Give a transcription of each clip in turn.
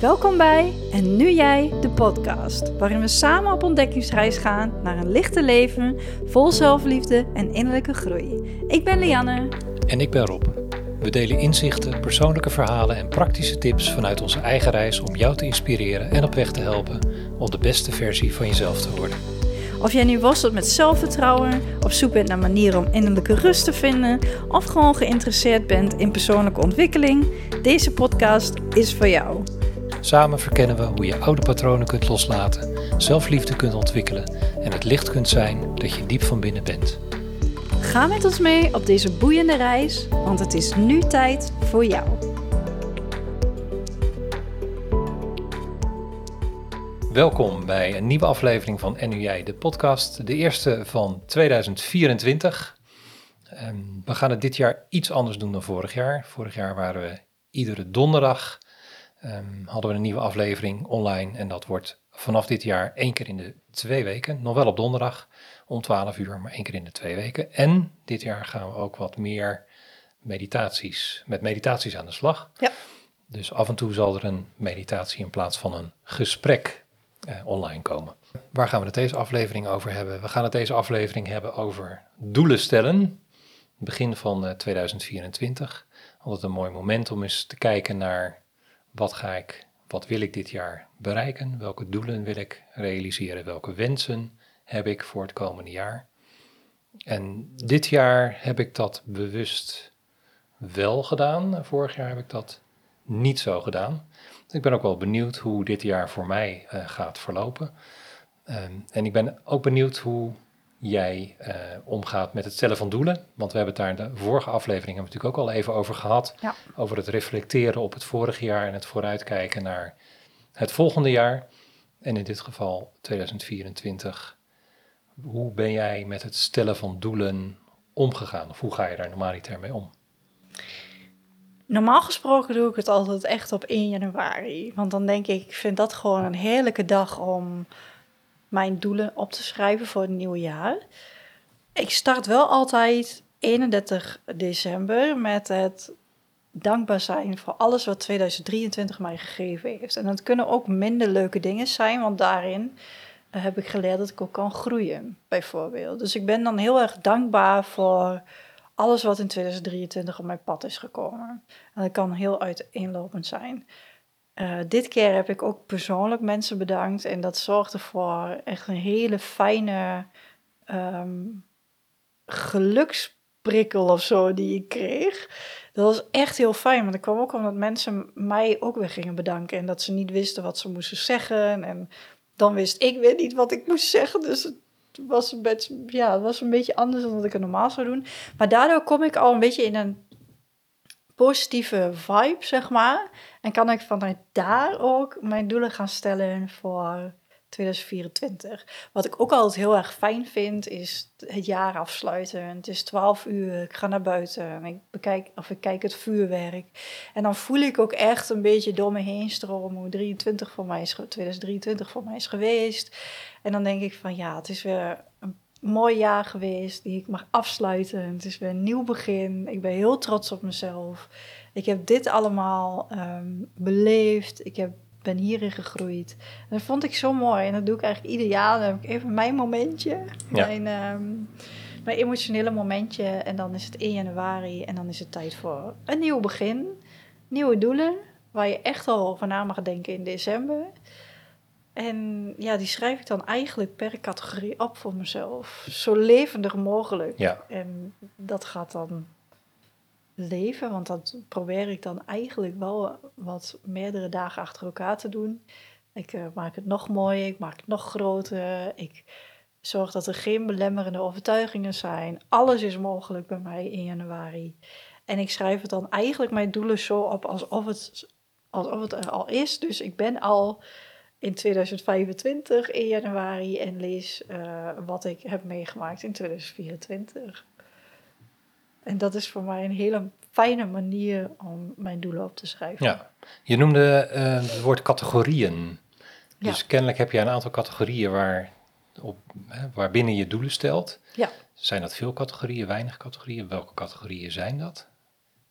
Welkom bij En Nu Jij, de podcast, waarin we samen op ontdekkingsreis gaan naar een lichte leven vol zelfliefde en innerlijke groei. Ik ben Lianne. En ik ben Rob. We delen inzichten, persoonlijke verhalen en praktische tips vanuit onze eigen reis om jou te inspireren en op weg te helpen om de beste versie van jezelf te worden. Of jij nu worstelt met zelfvertrouwen, op zoek bent naar manieren om innerlijke rust te vinden, of gewoon geïnteresseerd bent in persoonlijke ontwikkeling, deze podcast is voor jou. Samen verkennen we hoe je oude patronen kunt loslaten, zelfliefde kunt ontwikkelen en het licht kunt zijn dat je diep van binnen bent. Ga met ons mee op deze boeiende reis, want het is nu tijd voor jou. Welkom bij een nieuwe aflevering van En Nu Jij, de podcast, de eerste van 2024. Ehm, we gaan het dit jaar iets anders doen dan vorig jaar. Vorig jaar waren we iedere donderdag um, hadden we een nieuwe aflevering online. En dat wordt vanaf dit jaar één keer in de twee weken. Nog wel op donderdag om 12 uur, maar één keer in de twee weken. En dit jaar gaan we ook wat meer meditaties, met meditaties aan de slag. Ja. Dus af en toe zal er een meditatie in plaats van een gesprek eh, online komen. Waar gaan we het deze aflevering over hebben? We gaan het deze aflevering hebben over doelen stellen. Begin van uh, 2024. Altijd een mooi moment om eens te kijken naar wat ga ik, wat wil ik dit jaar bereiken? Welke doelen wil ik realiseren? Welke wensen heb ik voor het komende jaar? En dit jaar heb ik dat bewust wel gedaan. Vorig jaar heb ik dat niet zo gedaan. Ik ben ook wel benieuwd hoe dit jaar voor mij uh, gaat verlopen. Um, en ik ben ook benieuwd hoe jij uh, omgaat met het stellen van doelen. Want we hebben het daar in de vorige aflevering hebben we natuurlijk ook al even over gehad. Ja. Over het reflecteren op het vorige jaar en het vooruitkijken naar het volgende jaar. En in dit geval 2024. Hoe ben jij met het stellen van doelen omgegaan? Of hoe ga je daar normaliter mee om? Normaal gesproken doe ik het altijd echt op 1 januari. Want dan denk ik, ik vind dat gewoon een heerlijke dag om mijn doelen op te schrijven voor het nieuwe jaar. Ik start wel altijd 31 december met het dankbaar zijn voor alles wat 2023 mij gegeven heeft. En dat kunnen ook minder leuke dingen zijn, want daarin uh, heb ik geleerd dat ik ook kan groeien, bijvoorbeeld. Dus ik ben dan heel erg dankbaar voor alles wat in 2023 op mijn pad is gekomen. En dat kan heel uiteenlopend zijn. Uh, dit keer heb ik ook persoonlijk mensen bedankt en dat zorgde voor echt een hele fijne um, geluksprikkel of zo die ik kreeg. Dat was echt heel fijn, want ik kwam ook omdat mensen mij ook weer gingen bedanken en dat ze niet wisten wat ze moesten zeggen. En dan wist ik weer niet wat ik moest zeggen, dus het was een beetje, ja, was een beetje anders dan wat ik het normaal zou doen. Maar daardoor kom ik al een beetje in een positieve vibe, zeg maar. En kan ik vanuit daar ook mijn doelen gaan stellen voor 2024. Wat ik ook altijd heel erg fijn vind, is het jaar afsluiten. Het is 12 uur, ik ga naar buiten en ik bekijk of ik kijk het vuurwerk. En dan voel ik ook echt een beetje door me heen stromen hoe 23 voor mij is, 2023 voor mij is geweest. En dan denk ik van ja, het is weer mooi jaar geweest die ik mag afsluiten. Het is weer een nieuw begin. Ik ben heel trots op mezelf. Ik heb dit allemaal um, beleefd. Ik heb, ben hierin gegroeid. En dat vond ik zo mooi. En dat doe ik eigenlijk ieder jaar. Dan heb ik even mijn momentje. Ja. Mijn, um, mijn emotionele momentje. En dan is het 1 januari. En dan is het tijd voor een nieuw begin. Nieuwe doelen. Waar je echt al over na mag denken in december. En ja, die schrijf ik dan eigenlijk per categorie op voor mezelf. Zo levendig mogelijk. Ja. En dat gaat dan leven, want dat probeer ik dan eigenlijk wel wat meerdere dagen achter elkaar te doen. Ik uh, maak het nog mooier, ik maak het nog groter. Ik zorg dat er geen belemmerende overtuigingen zijn. Alles is mogelijk bij mij in januari. En ik schrijf het dan eigenlijk mijn doelen zo op alsof het, alsof het er al is. Dus ik ben al in 2025 in januari en lees uh, wat ik heb meegemaakt in 2024. En dat is voor mij een hele fijne manier om mijn doelen op te schrijven. Ja, je noemde uh, het woord categorieën. Dus Ja. kennelijk heb je een aantal categorieën waar, op, hè, waarbinnen je doelen stelt. Ja. Zijn dat veel categorieën, weinig categorieën? Welke categorieën zijn dat?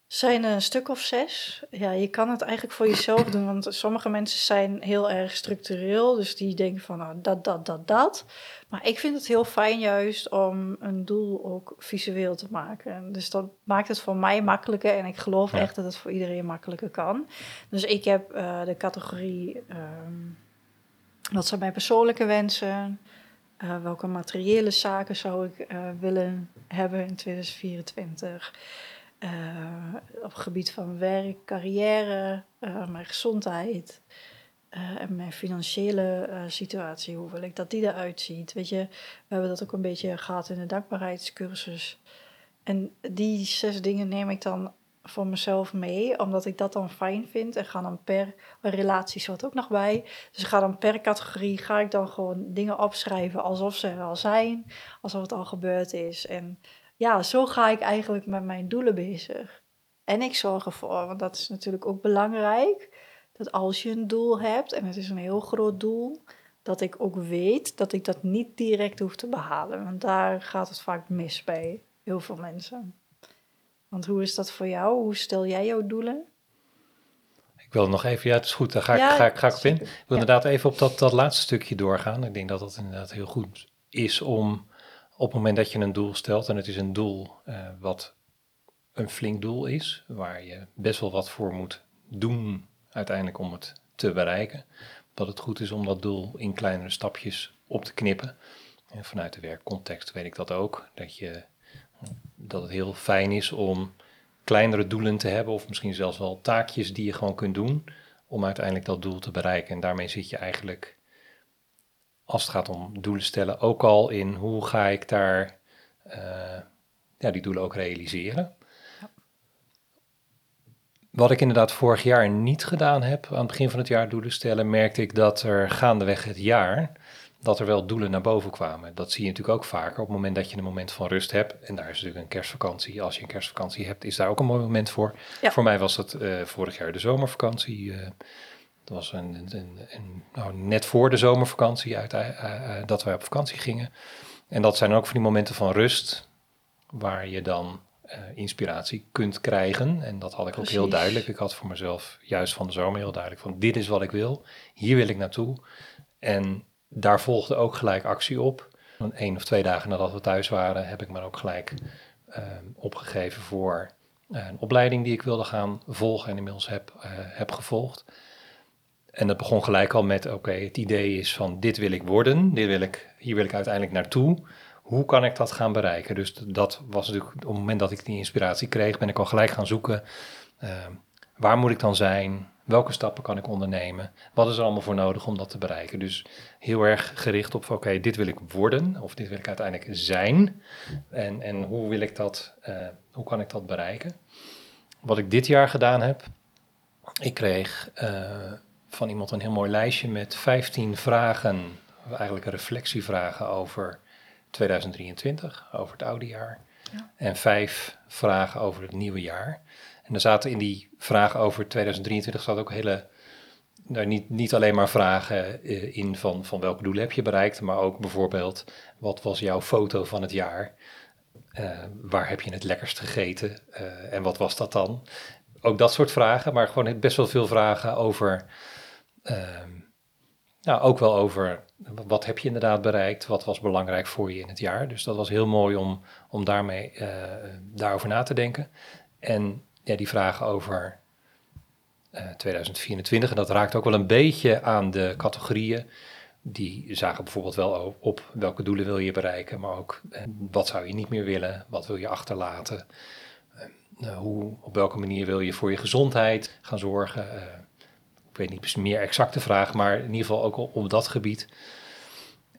Zijn een stuk of zes. Ja, je kan het eigenlijk voor jezelf doen, want sommige mensen zijn heel erg structureel, dus die denken van nou, dat, dat, dat, dat. Maar ik vind het heel fijn juist om een doel ook visueel te maken. Dus dat maakt het voor mij makkelijker en ik geloof echt dat het voor iedereen makkelijker kan. Dus ik heb uh, de categorie, um, wat zijn mijn persoonlijke wensen? Uh, welke materiële zaken zou ik uh, willen hebben in 2024? Uh, op gebied van werk, carrière, uh, mijn gezondheid uh, en mijn financiële situatie. Hoe wil ik dat die eruit ziet? Weet je, we hebben dat ook een beetje gehad in de dankbaarheidscursus. En die zes dingen neem ik dan voor mezelf mee, omdat ik dat dan fijn vind. En ga dan per relatie wat ook nog bij. Dus ga dan per categorie ga ik dan gewoon dingen opschrijven alsof ze er al zijn, alsof het al gebeurd is. En ja, zo ga ik eigenlijk met mijn doelen bezig. En ik zorg ervoor, want dat is natuurlijk ook belangrijk, dat als je een doel hebt, en het is een heel groot doel, dat ik ook weet dat ik dat niet direct hoef te behalen. Want daar gaat het vaak mis bij heel veel mensen. Want hoe is dat voor jou? Hoe stel jij jouw doelen? Ik wil nog even, ja, het is goed, daar ga ik, ga, ik, ga ik op in. Ik wil inderdaad even op dat, dat laatste stukje doorgaan. Ik denk dat dat inderdaad heel goed is om op het moment dat je een doel stelt, en het is een doel uh, wat een flink doel is, waar je best wel wat voor moet doen uiteindelijk om het te bereiken, dat het goed is om dat doel in kleinere stapjes op te knippen. En vanuit de werkcontext weet ik dat ook, dat, je, dat het heel fijn is om kleinere doelen te hebben, of misschien zelfs wel taakjes die je gewoon kunt doen, om uiteindelijk dat doel te bereiken. En daarmee zit je eigenlijk als het gaat om doelen stellen, ook al in hoe ga ik daar uh, ja, die doelen ook realiseren. Wat ik inderdaad vorig jaar niet gedaan heb, aan het begin van het jaar doelen stellen, merkte ik dat er gaandeweg het jaar, dat er wel doelen naar boven kwamen. Dat zie je natuurlijk ook vaker op het moment dat je een moment van rust hebt. En daar is natuurlijk een kerstvakantie. Als je een kerstvakantie hebt, is daar ook een mooi moment voor. Voor mij was dat uh, vorig jaar de zomervakantie. Uh, dat was een, een, een, nou, net voor de zomervakantie uit, uh, uh, dat wij op vakantie gingen. En dat zijn ook van die momenten van rust, waar je dan uh, inspiratie kunt krijgen. En dat had ik Precies. ook heel duidelijk. Ik had voor mezelf juist van de zomer heel duidelijk van dit is wat ik wil, hier wil ik naartoe. En daar volgde ook gelijk actie op. Een of twee dagen nadat we thuis waren, heb ik me ook gelijk opgegeven voor een opleiding die ik wilde gaan volgen en inmiddels heb, heb gevolgd. En dat begon gelijk al met, oké, het idee is van dit wil ik worden, dit wil ik, hier wil ik uiteindelijk naartoe. Hoe kan ik dat gaan bereiken? Dus dat was natuurlijk, op het moment dat ik die inspiratie kreeg, ben ik al gelijk gaan zoeken. Uh, waar moet ik dan zijn? Welke stappen kan ik ondernemen? Wat is er allemaal voor nodig om dat te bereiken? Dus heel erg gericht op, oké, dit wil ik worden of dit wil ik uiteindelijk zijn. En, en hoe wil ik dat, uh, hoe kan ik dat bereiken? Wat ik dit jaar gedaan heb, ik kreeg uh, van iemand een heel mooi lijstje met 15 vragen, eigenlijk reflectievragen over 2023, over het oude jaar. Ja. En vijf vragen over het nieuwe jaar. En er zaten in die vragen over 2023 zat ook hele, nou, niet, niet alleen maar vragen uh, in van, van welke doelen heb je bereikt, maar ook bijvoorbeeld wat was jouw foto van het jaar? Uh, waar heb je het lekkerst gegeten uh, en wat was dat dan? Ook dat soort vragen, maar gewoon best wel veel vragen over nou, ook wel over wat heb je inderdaad bereikt, wat was belangrijk voor je in het jaar. Dus dat was heel mooi om, om daarmee, uh, daarover na te denken. En ja, die vragen over uh, eh, 2024, en dat raakt ook wel een beetje aan de categorieën. Die zagen bijvoorbeeld wel op welke doelen wil je bereiken, maar ook uh, wat zou je niet meer willen, wat wil je achterlaten. hoe, op welke manier wil je voor je gezondheid gaan zorgen? Weet niet meer exacte vraag, maar in ieder geval ook op, dat gebied.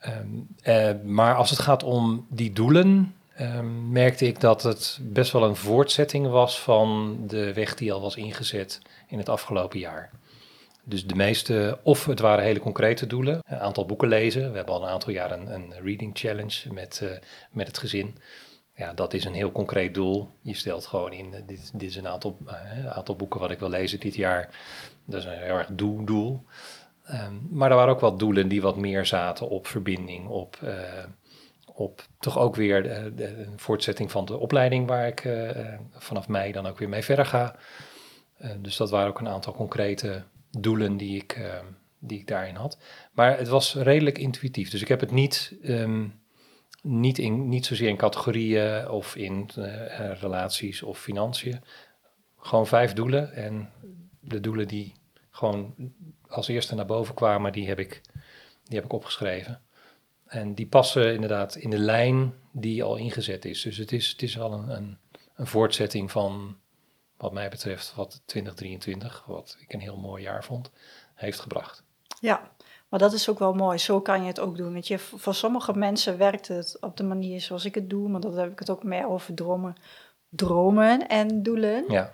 Um, uh, maar als het gaat om die doelen, um, merkte ik dat het best wel een voortzetting was van de weg die al was ingezet in het afgelopen jaar. Dus de meeste, of het waren hele concrete doelen, een aantal boeken lezen. We hebben al een aantal jaar een, een reading challenge met, uh, met het gezin. Ja, dat is een heel concreet doel. Je stelt gewoon in, dit, dit is een aantal, uh, aantal boeken wat ik wil lezen dit jaar. Dat is een heel erg doel. doel. Um, maar er waren ook wat doelen die wat meer zaten op verbinding, op, uh, op toch ook weer de, voortzetting van de opleiding waar ik eh, eh, vanaf mei dan ook weer mee verder ga. Eh, dus dat waren ook een aantal concrete doelen die ik, eh, die ik daarin had. Maar het was redelijk intuïtief. Dus ik heb het niet, ehm, niet, in, niet zozeer in categorieën of in eh, eh, relaties of financiën. Gewoon vijf doelen. En de doelen die gewoon als eerste naar boven kwamen, die heb ik, die heb ik opgeschreven. En die passen inderdaad in de lijn die al ingezet is. Dus het is, het is wel een, een, een voortzetting van, wat mij betreft, wat 2023, wat ik een heel mooi jaar vond, heeft gebracht. Ja, maar dat is ook wel mooi. Zo kan je het ook doen. Weet je, voor sommige mensen werkt het op de manier zoals ik het doe, maar dan heb ik het ook meer over dromen, dromen en doelen. Ja,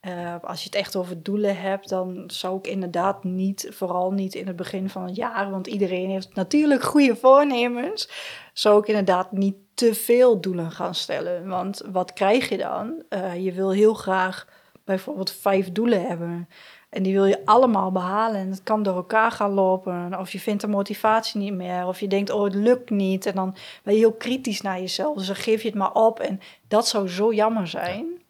Eh, als je het echt over doelen hebt, dan zou ik inderdaad niet, vooral niet in het begin van het jaar, want iedereen heeft natuurlijk goede voornemens, zou ik inderdaad niet te veel doelen gaan stellen. Want wat krijg je dan? Eh, je wil heel graag bijvoorbeeld vijf doelen hebben. En die wil je allemaal behalen. En het kan door elkaar gaan lopen. Of je vindt de motivatie niet meer. Of je denkt, oh, het lukt niet. En dan ben je heel kritisch naar jezelf. Dus dan geef je het maar op. En dat zou zo jammer zijn.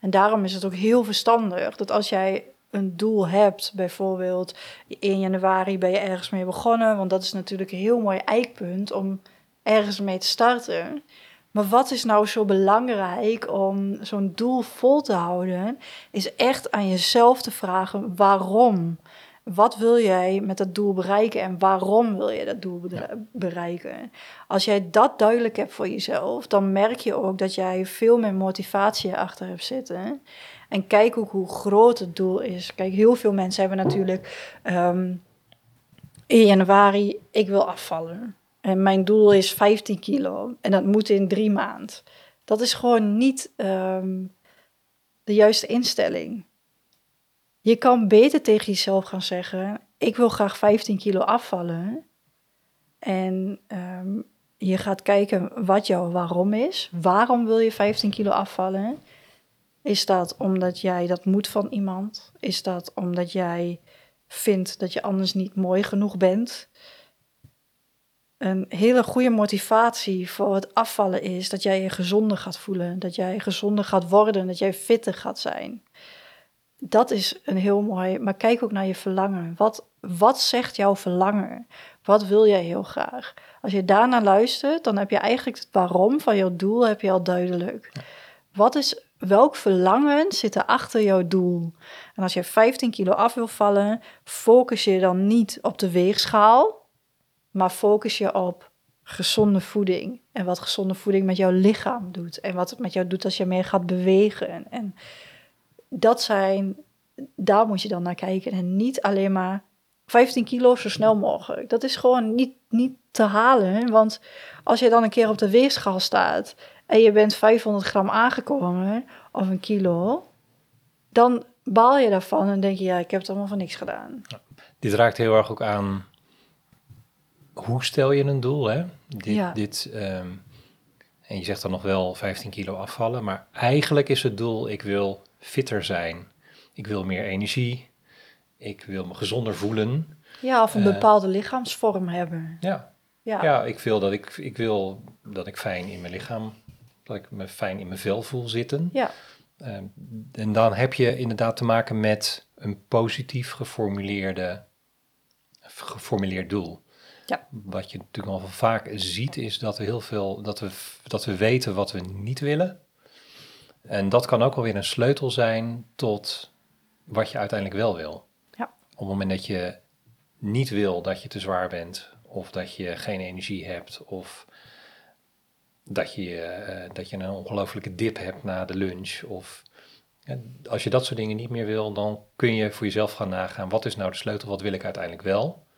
En daarom is het ook heel verstandig dat als jij een doel hebt, bijvoorbeeld in januari ben je ergens mee begonnen, want dat is natuurlijk een heel mooi eikpunt om ergens mee te starten. Maar wat is nou zo belangrijk om zo'n doel vol te houden, is echt aan jezelf te vragen waarom. Wat wil jij met dat doel bereiken en waarom wil je dat doel bereiken? Als jij dat duidelijk hebt voor jezelf, dan merk je ook dat jij veel meer motivatie erachter hebt zitten. En kijk ook hoe groot het doel is. Kijk, heel veel mensen hebben natuurlijk ehm, in januari, ik wil afvallen. En mijn doel is 15 kilo. En dat moet in drie maanden. Dat is gewoon niet ehm, de juiste instelling. Je kan beter tegen jezelf gaan zeggen: Ik wil graag 15 kilo afvallen. En ehm, je gaat kijken wat jouw waarom is. Waarom wil je 15 kilo afvallen? Is dat omdat jij dat moet van iemand? Is dat omdat jij vindt dat je anders niet mooi genoeg bent? Een hele goede motivatie voor het afvallen is dat jij je gezonder gaat voelen, dat jij gezonder gaat worden, dat jij fitter gaat zijn. Dat is een heel mooi, maar kijk ook naar je verlangen. Wat, wat zegt jouw verlangen? Wat wil jij heel graag? Als je daarnaar luistert, dan heb je eigenlijk het waarom van jouw doel heb je al duidelijk. Wat is, welk verlangen zit er achter jouw doel? En als je 15 kilo af wil vallen, focus je dan niet op de weegschaal, maar focus je op gezonde voeding. En wat gezonde voeding met jouw lichaam doet. En wat het met jou doet als je meer gaat bewegen. En dat zijn, daar moet je dan naar kijken. En niet alleen maar 15 kilo zo snel mogelijk. Dat is gewoon niet, niet te halen. Want als je dan een keer op de weegschaal staat en je bent 500 gram aangekomen, of een kilo, dan baal je daarvan en denk je, ja, ik heb het allemaal voor niks gedaan. dit raakt heel erg ook aan hoe stel je een doel, hè? Dit, Ja. dit, ehm, en je zegt dan nog wel 15 kilo afvallen, maar eigenlijk is het doel, ik wil fitter zijn. Ik wil meer energie. Ik wil me gezonder voelen. Ja, of een Eh. bepaalde lichaamsvorm hebben. Ja, Ja, ja ik, wil dat ik, ik wil dat ik fijn in mijn lichaam, dat ik me fijn in mijn vel voel zitten. ja. Ehm, en dan heb je inderdaad te maken met een positief geformuleerde, geformuleerd doel. Ja. Wat je natuurlijk al vaak ziet, is dat we heel veel, dat we, dat we weten wat we niet willen. En dat kan ook alweer een sleutel zijn tot wat je uiteindelijk wel wil. Ja. Op het moment dat je niet wil dat je te zwaar bent, of dat je geen energie hebt, of dat je, eh, dat je een ongelofelijke dip hebt na de lunch. Of ja, als je dat soort dingen niet meer wil, dan kun je voor jezelf gaan nagaan: wat is nou de sleutel? Wat wil ik uiteindelijk wel?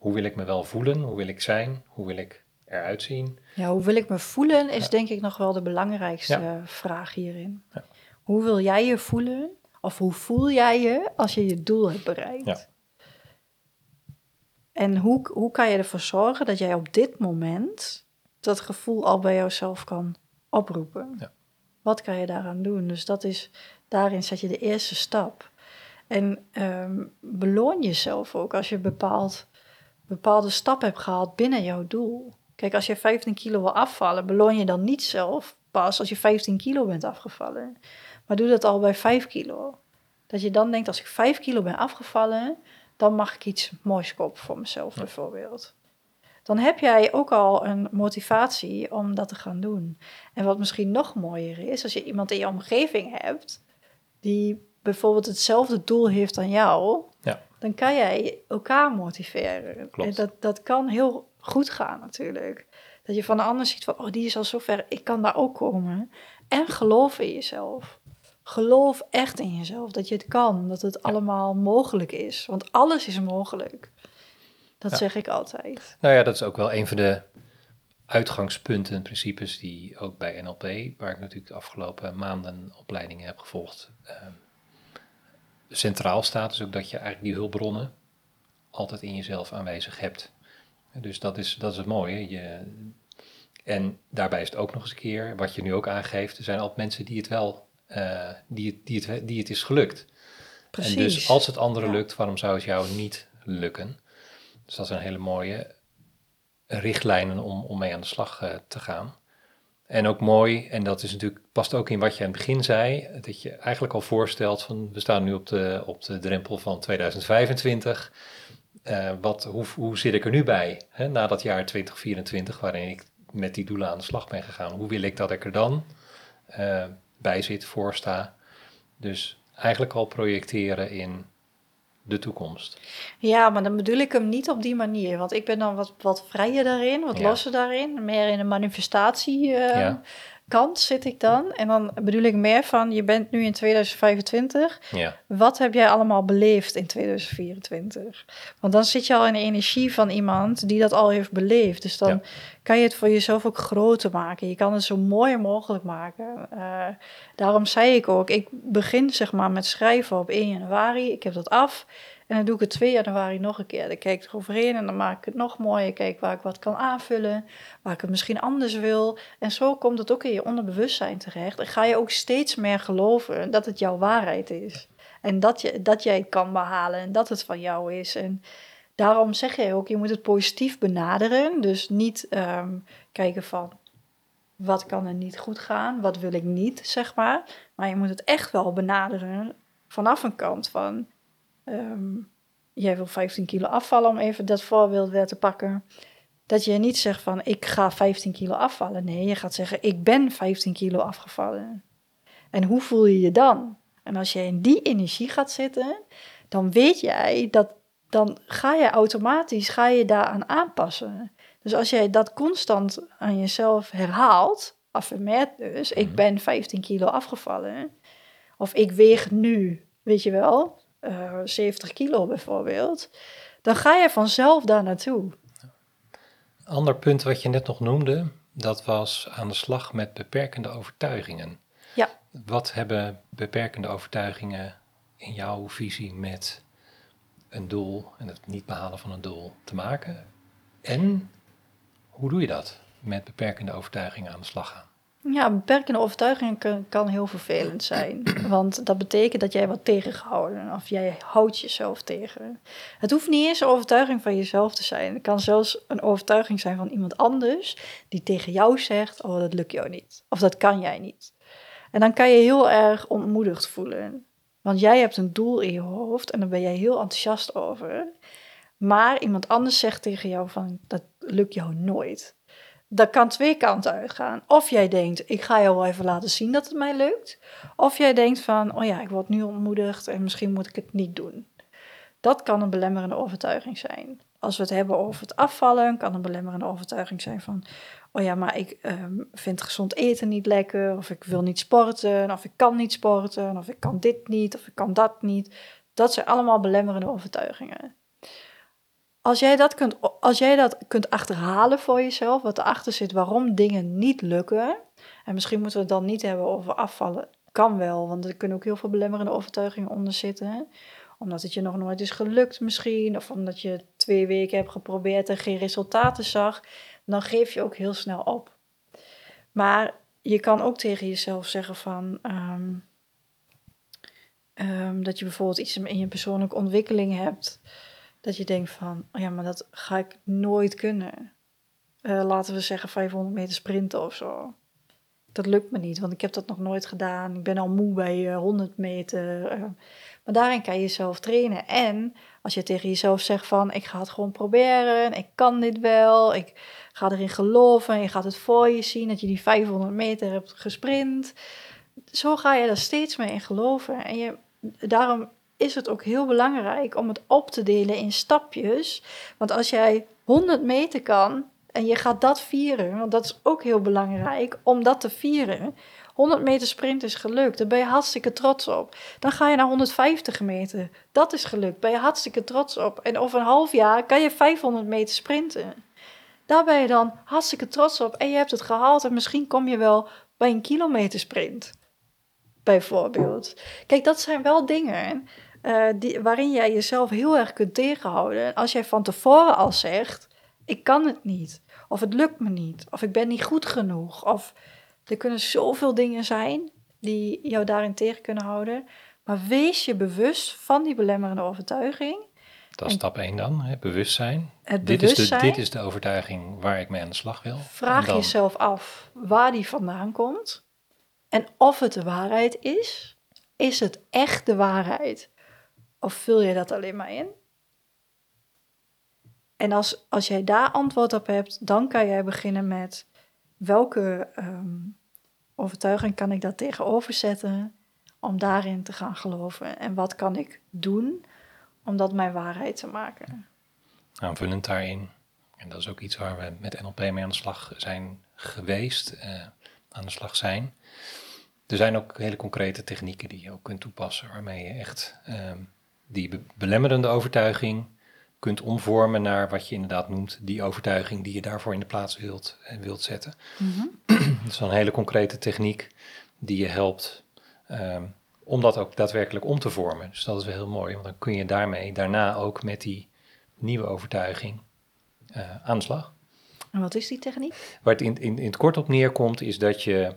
Hoe wil ik me wel voelen? Hoe wil ik zijn? Hoe wil ik eruit zien? Ja, hoe wil ik me voelen is Ja. denk ik nog wel de belangrijkste Ja. vraag hierin. Ja. Hoe wil jij je voelen? Of hoe voel jij je als je je doel hebt bereikt? Ja. En hoe, hoe kan je ervoor zorgen dat jij op dit moment dat gevoel al bij jouzelf kan oproepen? Ja. Wat kan je daaraan doen? Dus dat is, daarin zet je de eerste stap. En ehm, beloon jezelf ook als je bepaald, bepaalde stap hebt gehaald binnen jouw doel. Kijk, als je 15 kilo wil afvallen, beloon je dan niet zelf pas als je 15 kilo bent afgevallen. Maar doe dat al bij 5 kilo. Dat je dan denkt, als ik 5 kilo ben afgevallen, dan mag ik iets moois kopen voor mezelf bijvoorbeeld. Dan heb jij ook al een motivatie om dat te gaan doen. En wat misschien nog mooier is, als je iemand in je omgeving hebt die bijvoorbeeld hetzelfde doel heeft dan jou. Dan kan jij elkaar motiveren. Klopt. En dat, dat kan heel goed gaan natuurlijk. Dat je van de ander ziet van, oh, die is al zover, ik kan daar ook komen. En geloof in jezelf. Geloof echt in jezelf, dat je het kan, dat het allemaal mogelijk is. Want alles is mogelijk. Dat Ja. zeg ik altijd. Nou ja, dat is ook wel een van de uitgangspunten, principes die ook bij NLP, waar ik natuurlijk de afgelopen maanden opleidingen heb gevolgd, ehm, centraal staat. Dus ook dat je eigenlijk die hulpbronnen altijd in jezelf aanwezig hebt. Dus dat is, dat is het mooie. Je, en daarbij is het ook nog eens een keer, wat je nu ook aangeeft, er zijn altijd mensen die het wel, eh, die, het, die, het, die het is gelukt. Precies. En dus als het anderen Ja. lukt, waarom zou het jou niet lukken? Dus dat is een hele mooie richtlijnen om, om mee aan de slag eh, te gaan. En ook mooi, en dat is natuurlijk, past ook in wat je aan het begin zei, dat je eigenlijk al voorstelt van we staan nu op de, op de drempel van 2025. Eh, wat, hoe, hoe zit ik er nu bij, hè, na dat jaar 2024, waarin ik met die doelen aan de slag ben gegaan? Hoe wil ik dat ik er dan eh, bij zit, voor sta? Dus eigenlijk al projecteren in de toekomst. Ja, maar dan bedoel ik hem niet op die manier. Want ik ben dan wat, wat vrijer daarin, wat Ja. losser daarin. Meer in de manifestatie eh, Ja. Kant zit ik dan. En dan bedoel ik meer van, je bent nu in 2025. Ja, Wat heb jij allemaal beleefd in 2024? Want dan zit je al in de energie van iemand die dat al heeft beleefd. Dus dan Ja. kan je het voor jezelf ook groter maken. Je kan het zo mooi mogelijk maken. Eh, daarom zei ik ook, ik begin zeg maar met schrijven op 1 januari. Ik heb dat af. En dan doe ik het 2 januari nog een keer. Dan kijk ik eroverheen en dan maak ik het nog mooier. Kijk waar ik wat kan aanvullen, waar ik het misschien anders wil. En zo komt het ook in je onderbewustzijn terecht. En ga je ook steeds meer geloven dat het jouw waarheid is. En dat, je, dat jij het kan behalen en dat het van jou is. En daarom zeg jij ook, je moet het positief benaderen. Dus niet ehm, kijken van, wat kan er niet goed gaan? Wat wil ik niet, zeg maar. Maar je moet het echt wel benaderen vanaf een kant van... ehm, jij wil 15 kilo afvallen, om even dat voorbeeld weer te pakken. Dat je niet zegt van, ik ga 15 kilo afvallen. Nee, je gaat zeggen, ik ben 15 kilo afgevallen. En hoe voel je je dan? En als je in die energie gaat zitten, dan weet jij dat, dan ga je automatisch, ga je daaraan aanpassen. Dus als jij dat constant aan jezelf herhaalt, affirmeert dus, ik Mhm. ben 15 kilo afgevallen. Of ik weeg nu, weet je wel, eh 70 kilo bijvoorbeeld. Dan ga je vanzelf daar naartoe. Ander punt wat je net nog noemde, dat was aan de slag met beperkende overtuigingen. Ja. Wat hebben beperkende overtuigingen in jouw visie met een doel en het niet behalen van een doel te maken? En hoe doe je dat met beperkende overtuigingen aan de slag gaan? Ja, beperkende overtuigingen kan, kan heel vervelend zijn. Want dat betekent dat jij wordt tegengehouden. Of jij houdt jezelf tegen. Het hoeft niet eens een overtuiging van jezelf te zijn. Het kan zelfs een overtuiging zijn van iemand anders. Die tegen jou zegt, oh dat lukt jou niet. Of dat kan jij niet. En dan kan je heel erg ontmoedigd voelen. Want jij hebt een doel in je hoofd en daar ben jij heel enthousiast over. Maar iemand anders zegt tegen jou van, dat lukt jou nooit. Dat kan twee kanten uitgaan. Of jij denkt, ik ga jou wel even laten zien dat het mij lukt. Of jij denkt van, oh ja, ik word nu ontmoedigd en misschien moet ik het niet doen. Dat kan een belemmerende overtuiging zijn. Als we het hebben over het afvallen, kan een belemmerende overtuiging zijn van, oh ja, maar ik ehm, vind gezond eten niet lekker, of ik wil niet sporten, of ik kan niet sporten, of ik kan dit niet, of ik kan dat niet. Dat zijn allemaal belemmerende overtuigingen. Als jij, dat kunt, als jij dat kunt achterhalen voor jezelf, wat erachter zit waarom dingen niet lukken, en misschien moeten we het dan niet hebben over afvallen, kan wel, want er kunnen ook heel veel belemmerende overtuigingen onder zitten. Omdat het je nog nooit is gelukt misschien, of omdat je twee weken hebt geprobeerd en geen resultaten zag, dan geef je ook heel snel op. Maar je kan ook tegen jezelf zeggen van, ehm, ehm, dat je bijvoorbeeld iets in je persoonlijke ontwikkeling hebt, dat je denkt van, oh ja, maar dat ga ik nooit kunnen. eh, laten we zeggen, 500 meter sprinten of zo. Dat lukt me niet, want ik heb dat nog nooit gedaan. Ik ben al moe bij uh, 100 meter. eh. maar daarin kan je jezelf trainen. En als je tegen jezelf zegt van, ik ga het gewoon proberen. Ik kan dit wel. Ik ga erin geloven. En je gaat het voor je zien dat je die 500 meter hebt gesprint. Zo ga je er steeds meer in geloven. En je, daarom is het ook heel belangrijk om het op te delen in stapjes. Want als jij 100 meter kan en je gaat dat vieren, want dat is ook heel belangrijk om dat te vieren. 100 meter sprint is gelukt, daar ben je hartstikke trots op. Dan ga je naar 150 meter, dat is gelukt, ben je hartstikke trots op. En over een half jaar kan je 500 meter sprinten. Daar ben je dan hartstikke trots op en je hebt het gehaald en misschien kom je wel bij een kilometer sprint. Bijvoorbeeld. Kijk, dat zijn wel dingen uh, die, waarin jij jezelf heel erg kunt tegenhouden. Als jij van tevoren al zegt, ik kan het niet. Of het lukt me niet. Of ik ben niet goed genoeg. Of er kunnen zoveel dingen zijn die jou daarin tegen kunnen houden. Maar wees je bewust van die belemmerende overtuiging. Dat is En- stap 1 dan, hè? bewustzijn. Het Dit is, de, dit is de overtuiging waar ik mee aan de slag wil. Vraag dan- jezelf af waar die vandaan komt. En of het de waarheid is. Is het echt de waarheid? Of vul je dat alleen maar in? En als, als jij daar antwoord op hebt, dan kan jij beginnen met welke ehm, overtuiging kan ik daar tegenover zetten om daarin te gaan geloven? En wat kan ik doen om dat mijn waarheid te maken? aanvullend daarin. En dat is ook iets waar we met NLP mee aan de slag zijn geweest, eh, aan de slag zijn. Er zijn ook hele concrete technieken die je ook kunt toepassen, waarmee je echt ehm, die be- belemmerende overtuiging kunt omvormen naar wat je inderdaad noemt, die overtuiging die je daarvoor in de plaats wilt, eh, wilt zetten. Dat is een hele concrete techniek die je helpt ehm, om dat ook daadwerkelijk om te vormen. Dus dat is wel heel mooi, want dan kun je daarmee daarna ook met die nieuwe overtuiging eh, aan de slag. En wat is die techniek? Waar het in, in, in het kort op neerkomt, is dat je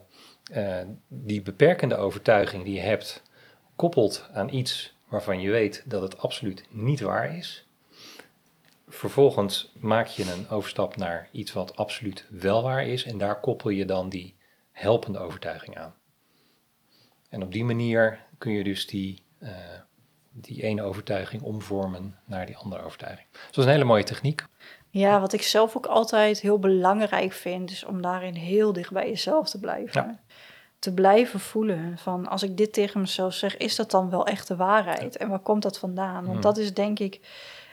eh, die beperkende overtuiging die je hebt, koppelt aan iets waarvan je weet dat het absoluut niet waar is. Vervolgens maak je een overstap naar iets wat absoluut wel waar is en daar koppel je dan die helpende overtuiging aan. En op die manier kun je dus die, eh, die ene overtuiging omvormen naar die andere overtuiging. Dus dat is een hele mooie techniek. Ja, wat ik zelf ook altijd heel belangrijk vind, is om daarin heel dicht bij jezelf te blijven. Ja. Te blijven voelen van als ik dit tegen mezelf zeg, is dat dan wel echt de waarheid? En waar komt dat vandaan? Want Hmm. dat is denk ik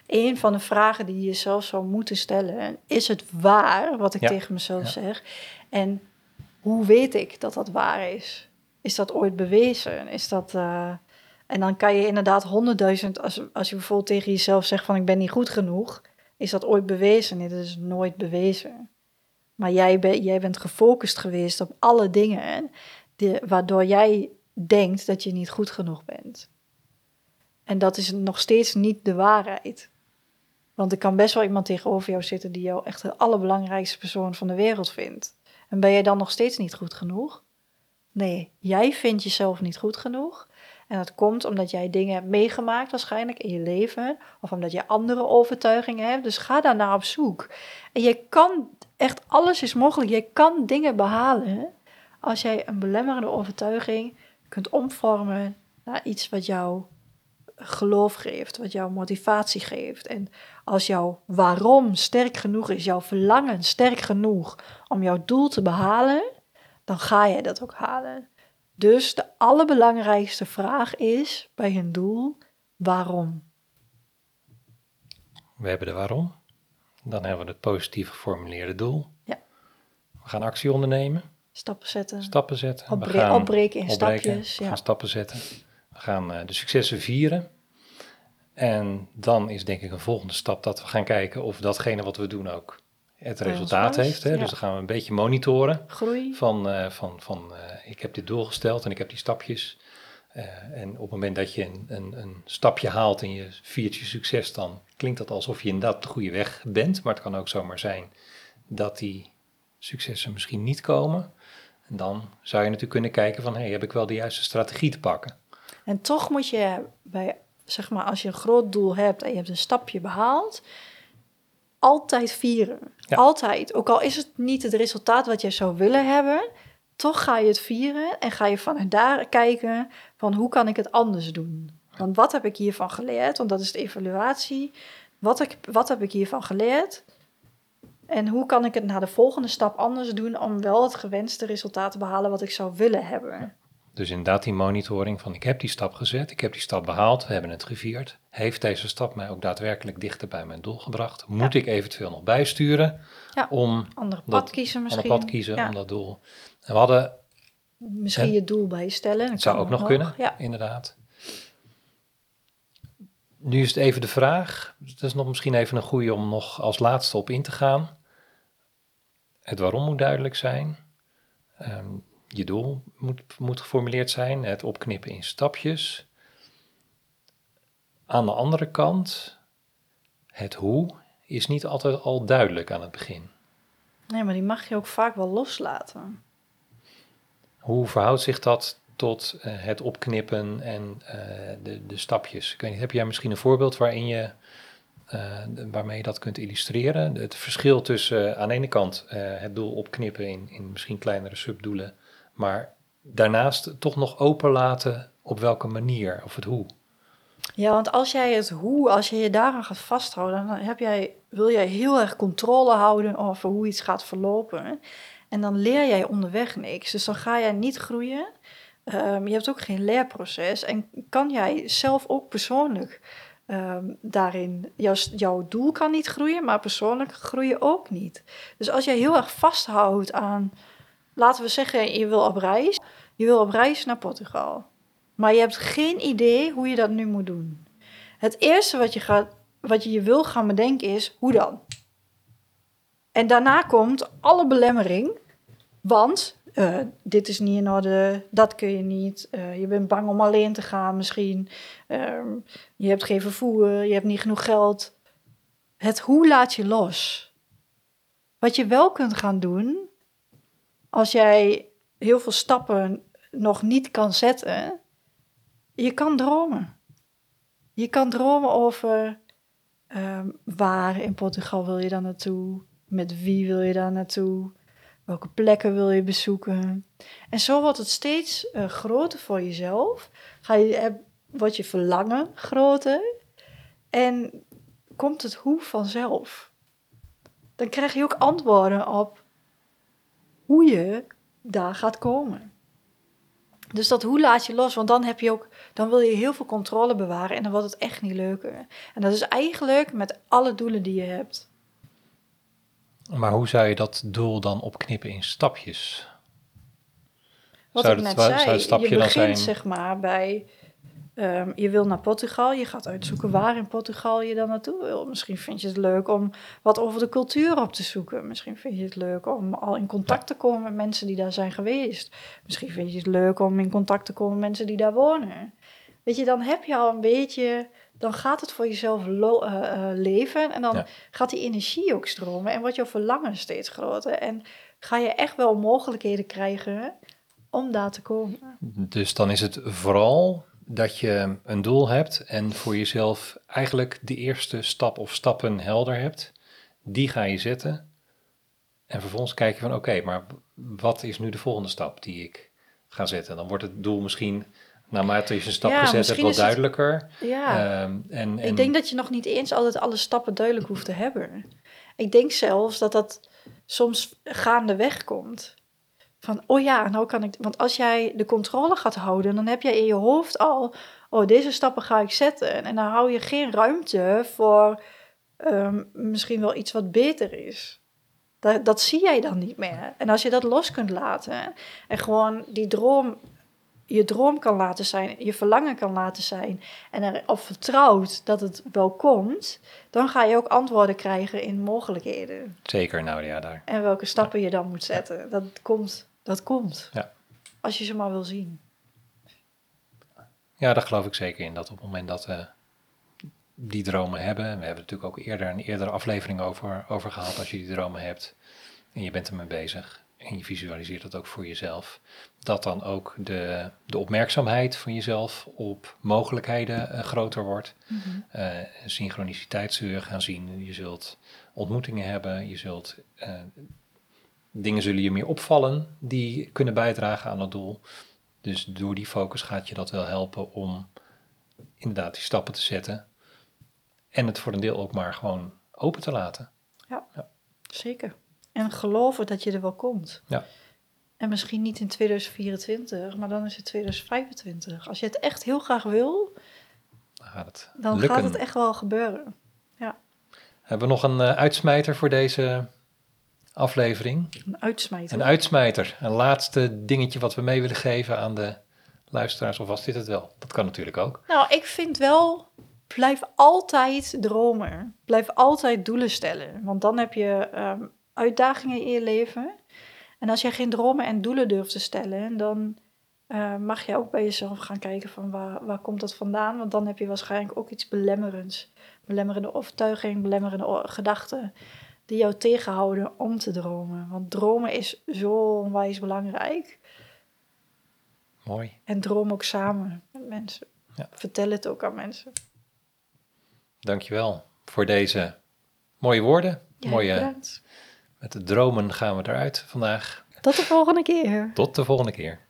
een van de vragen die je jezelf zou moeten stellen. Is het waar wat ik Ja. tegen mezelf Ja. zeg? En hoe weet ik dat dat waar is? Is dat ooit bewezen? Is dat... eh, En dan kan je inderdaad honderdduizend, als, als je bijvoorbeeld tegen jezelf zegt van ik ben niet goed genoeg, is dat ooit bewezen? Nee, dat is nooit bewezen. Maar jij, ben, jij bent gefocust geweest op alle dingen waardoor jij denkt dat je niet goed genoeg bent. En dat is nog steeds niet de waarheid. Want er kan best wel iemand tegenover jou zitten die jou echt de allerbelangrijkste persoon van de wereld vindt. En ben jij dan nog steeds niet goed genoeg? Nee, jij vindt jezelf niet goed genoeg. En dat komt omdat jij dingen hebt meegemaakt waarschijnlijk in je leven. Of omdat je andere overtuigingen hebt. Dus ga daarna op zoek. En je kan, echt alles is mogelijk. Je kan dingen behalen als jij een belemmerende overtuiging kunt omvormen naar iets wat jou geloof geeft, wat jou motivatie geeft. En als jouw waarom sterk genoeg is, jouw verlangen sterk genoeg om jouw doel te behalen, dan ga je dat ook halen. Dus de allerbelangrijkste vraag is bij een doel, waarom? We hebben de waarom. Dan hebben we het positief geformuleerde doel. Ja. We gaan actie ondernemen, Stappen zetten, stappen zetten. we opbre- gaan opbreken in opbreken, stapjes. we Ja. gaan stappen zetten. We gaan eh, de successen vieren. En dan is denk ik een volgende stap dat we gaan kijken of datgene wat we doen ook het resultaat heeft. Hè? ja. Dus dan gaan we een beetje monitoren Groei. van, eh, van, van eh, ik heb dit doel gesteld en ik heb die stapjes. En op het moment dat je een, een, een stapje haalt en je viert je succes, dan klinkt dat alsof je inderdaad de goede weg bent. Maar het kan ook zomaar zijn dat die successen misschien niet komen. En dan zou je natuurlijk kunnen kijken van, hey, heb ik wel de juiste strategie te pakken? En toch moet je bij, zeg maar, als je een groot doel hebt en je hebt een stapje behaald, altijd vieren. Ja. Altijd. Ook al is het niet het resultaat wat je zou willen hebben, toch ga je het vieren en ga je vanuit daar kijken van hoe kan ik het anders doen. Want wat heb ik hiervan geleerd? Want dat is de evaluatie. Wat, ik, wat heb ik hiervan geleerd? En hoe kan ik het naar de volgende stap anders doen om wel het gewenste resultaat te behalen wat ik zou willen hebben? Dus inderdaad die monitoring van ik heb die stap gezet, ik heb die stap behaald, we hebben het gevierd. Heeft deze stap mij ook daadwerkelijk dichter bij mijn doel gebracht? Moet ik eventueel nog bijsturen Ja. om Andere Dat- pad kiezen een misschien. pad kiezen Ja. om dat doel? En we hadden, Misschien Hè? je doel bijstellen. het zou ook nog kunnen, Ja. inderdaad. Nu is het even de vraag, dat is nog misschien even een goede om nog als laatste op in te gaan. Het waarom moet duidelijk zijn. Ehm, je doel moet, moet geformuleerd zijn. Het opknippen in stapjes. Aan de andere kant, het hoe is niet altijd al duidelijk aan het begin. Nee, maar die mag je ook vaak wel loslaten. Hoe verhoudt zich dat tot eh, het opknippen en eh, de, de stapjes? Ik weet niet, heb jij misschien een voorbeeld waarin je, waarmee je dat kunt illustreren? Het verschil tussen eh, aan de ene kant eh, het doel opknippen in, in misschien kleinere subdoelen, maar daarnaast toch nog openlaten op welke manier of het hoe. Ja, want als jij het hoe, als je je daaraan gaat vasthouden, dan heb jij, wil jij heel erg controle houden over hoe iets gaat verlopen. En dan leer jij onderweg niks. Dus dan ga jij niet groeien. Ehm, je hebt ook geen leerproces. En kan jij zelf ook persoonlijk ehm, daarin, jouw, jouw doel kan niet groeien, maar persoonlijk groeien ook niet. Dus als jij heel erg vasthoudt aan, laten we zeggen, je wil op reis. Je wil op reis naar Portugal. Maar je hebt geen idee hoe je dat nu moet doen. Het eerste wat je, gaat, wat je je wil gaan bedenken is, hoe dan? En daarna komt alle belemmering, want eh, dit is niet in orde, dat kun je niet, eh, je bent bang om alleen te gaan misschien, Ehm, je hebt geen vervoer, je hebt niet genoeg geld. Het hoe laat je los. Wat je wel kunt gaan doen, als jij heel veel stappen nog niet kan zetten, je kan dromen. Je kan dromen over ehm, waar in Portugal wil je dan naartoe, met wie wil je daar naartoe, welke plekken wil je bezoeken. En zo wordt het steeds eh, groter voor jezelf. Ga je, heb, wordt je verlangen groter en komt het hoe vanzelf. Dan krijg je ook antwoorden op hoe je daar gaat komen. Dus dat hoe laat je los, want dan heb je ook, dan wil je heel veel controle bewaren en dan wordt het echt niet leuker. En dat is eigenlijk met alle doelen die je hebt. Maar hoe zou je dat doel dan opknippen in stapjes? Wat Zou ik net zei, het stapje je begint zijn- zeg maar bij, ehm, je wil naar Portugal, je gaat uitzoeken waar in Portugal je dan naartoe wil. Misschien vind je het leuk om wat over de cultuur op te zoeken. Misschien vind je het leuk om al in contact te komen met mensen die daar zijn geweest. Misschien vind je het leuk om in contact te komen met mensen die daar wonen. Weet je, dan heb je al een beetje, dan gaat het voor jezelf lo- eh, eh, leven en dan Ja. gaat die energie ook stromen en wordt jouw verlangen steeds groter. En ga je echt wel mogelijkheden krijgen om daar te komen. Dus dan is het vooral dat je een doel hebt en voor jezelf eigenlijk de eerste stap of stappen helder hebt. Die ga je zetten. En vervolgens kijk je van oké, maar wat is nu de volgende stap die ik ga zetten? Dan wordt het doel misschien, naarmate je een stap Ja, gezet hebt, wat het- duidelijker. Ja, Ehm, en, en, ik denk dat je nog niet eens altijd alle stappen duidelijk hoeft te hebben. Ik denk zelfs dat dat soms gaandeweg komt. Van, oh ja, nou kan ik... Want als jij de controle gaat houden, dan heb jij in je hoofd al... Oh, deze stappen ga ik zetten. En dan hou je geen ruimte voor ehm, misschien wel iets wat beter is. Dat, dat zie jij dan niet meer. En als je dat los kunt laten en gewoon die droom, je droom kan laten zijn, je verlangen kan laten zijn en erop vertrouwt dat het wel komt, dan ga je ook antwoorden krijgen in mogelijkheden. Zeker, nou ja, daar. En welke stappen je dan moet zetten. Dat komt. Dat komt. Ja. Als je ze maar wil zien. Ja, daar geloof ik zeker in. Dat op het moment dat we die dromen hebben, we hebben er natuurlijk ook eerder een eerdere aflevering over, over gehad, als je die dromen hebt en je bent ermee bezig en je visualiseert dat ook voor jezelf, dat dan ook de, de opmerkzaamheid van jezelf op mogelijkheden eh, groter wordt. Eh, synchroniciteit zul je gaan zien. Je zult ontmoetingen hebben. Je zult, eh, dingen zullen je meer opvallen die kunnen bijdragen aan dat doel. Dus door die focus gaat je dat wel helpen om inderdaad die stappen te zetten. En het voor een deel ook maar gewoon open te laten. Zeker. En geloven dat je er wel komt. Ja. En misschien niet in 2024, maar dan is het 2025. Als je het echt heel graag wil, Dan gaat het dan lukken. gaat het echt wel gebeuren. Hebben we nog een eh, uitsmijter voor deze aflevering? Een uitsmijter. Een uitsmijter. Een laatste dingetje wat we mee willen geven aan de luisteraars. Of was dit het wel? Dat kan natuurlijk ook. Nou, ik vind wel, blijf altijd dromen. Blijf altijd doelen stellen. Want dan heb je ehm, uitdagingen in je leven. En als jij geen dromen en doelen durft te stellen, dan eh, mag je ook bij jezelf gaan kijken van waar, waar komt dat vandaan. Want dan heb je waarschijnlijk ook iets belemmerends. Belemmerende overtuiging, belemmerende gedachten. Die jou tegenhouden om te dromen. Want dromen is zo onwijs belangrijk. Mooi. En droom ook samen met mensen. Ja. Vertel het ook aan mensen. Dankjewel voor deze mooie woorden. Ja, mooie, bedankt. Met de dromen gaan we eruit vandaag. Tot de volgende keer. Tot de volgende keer.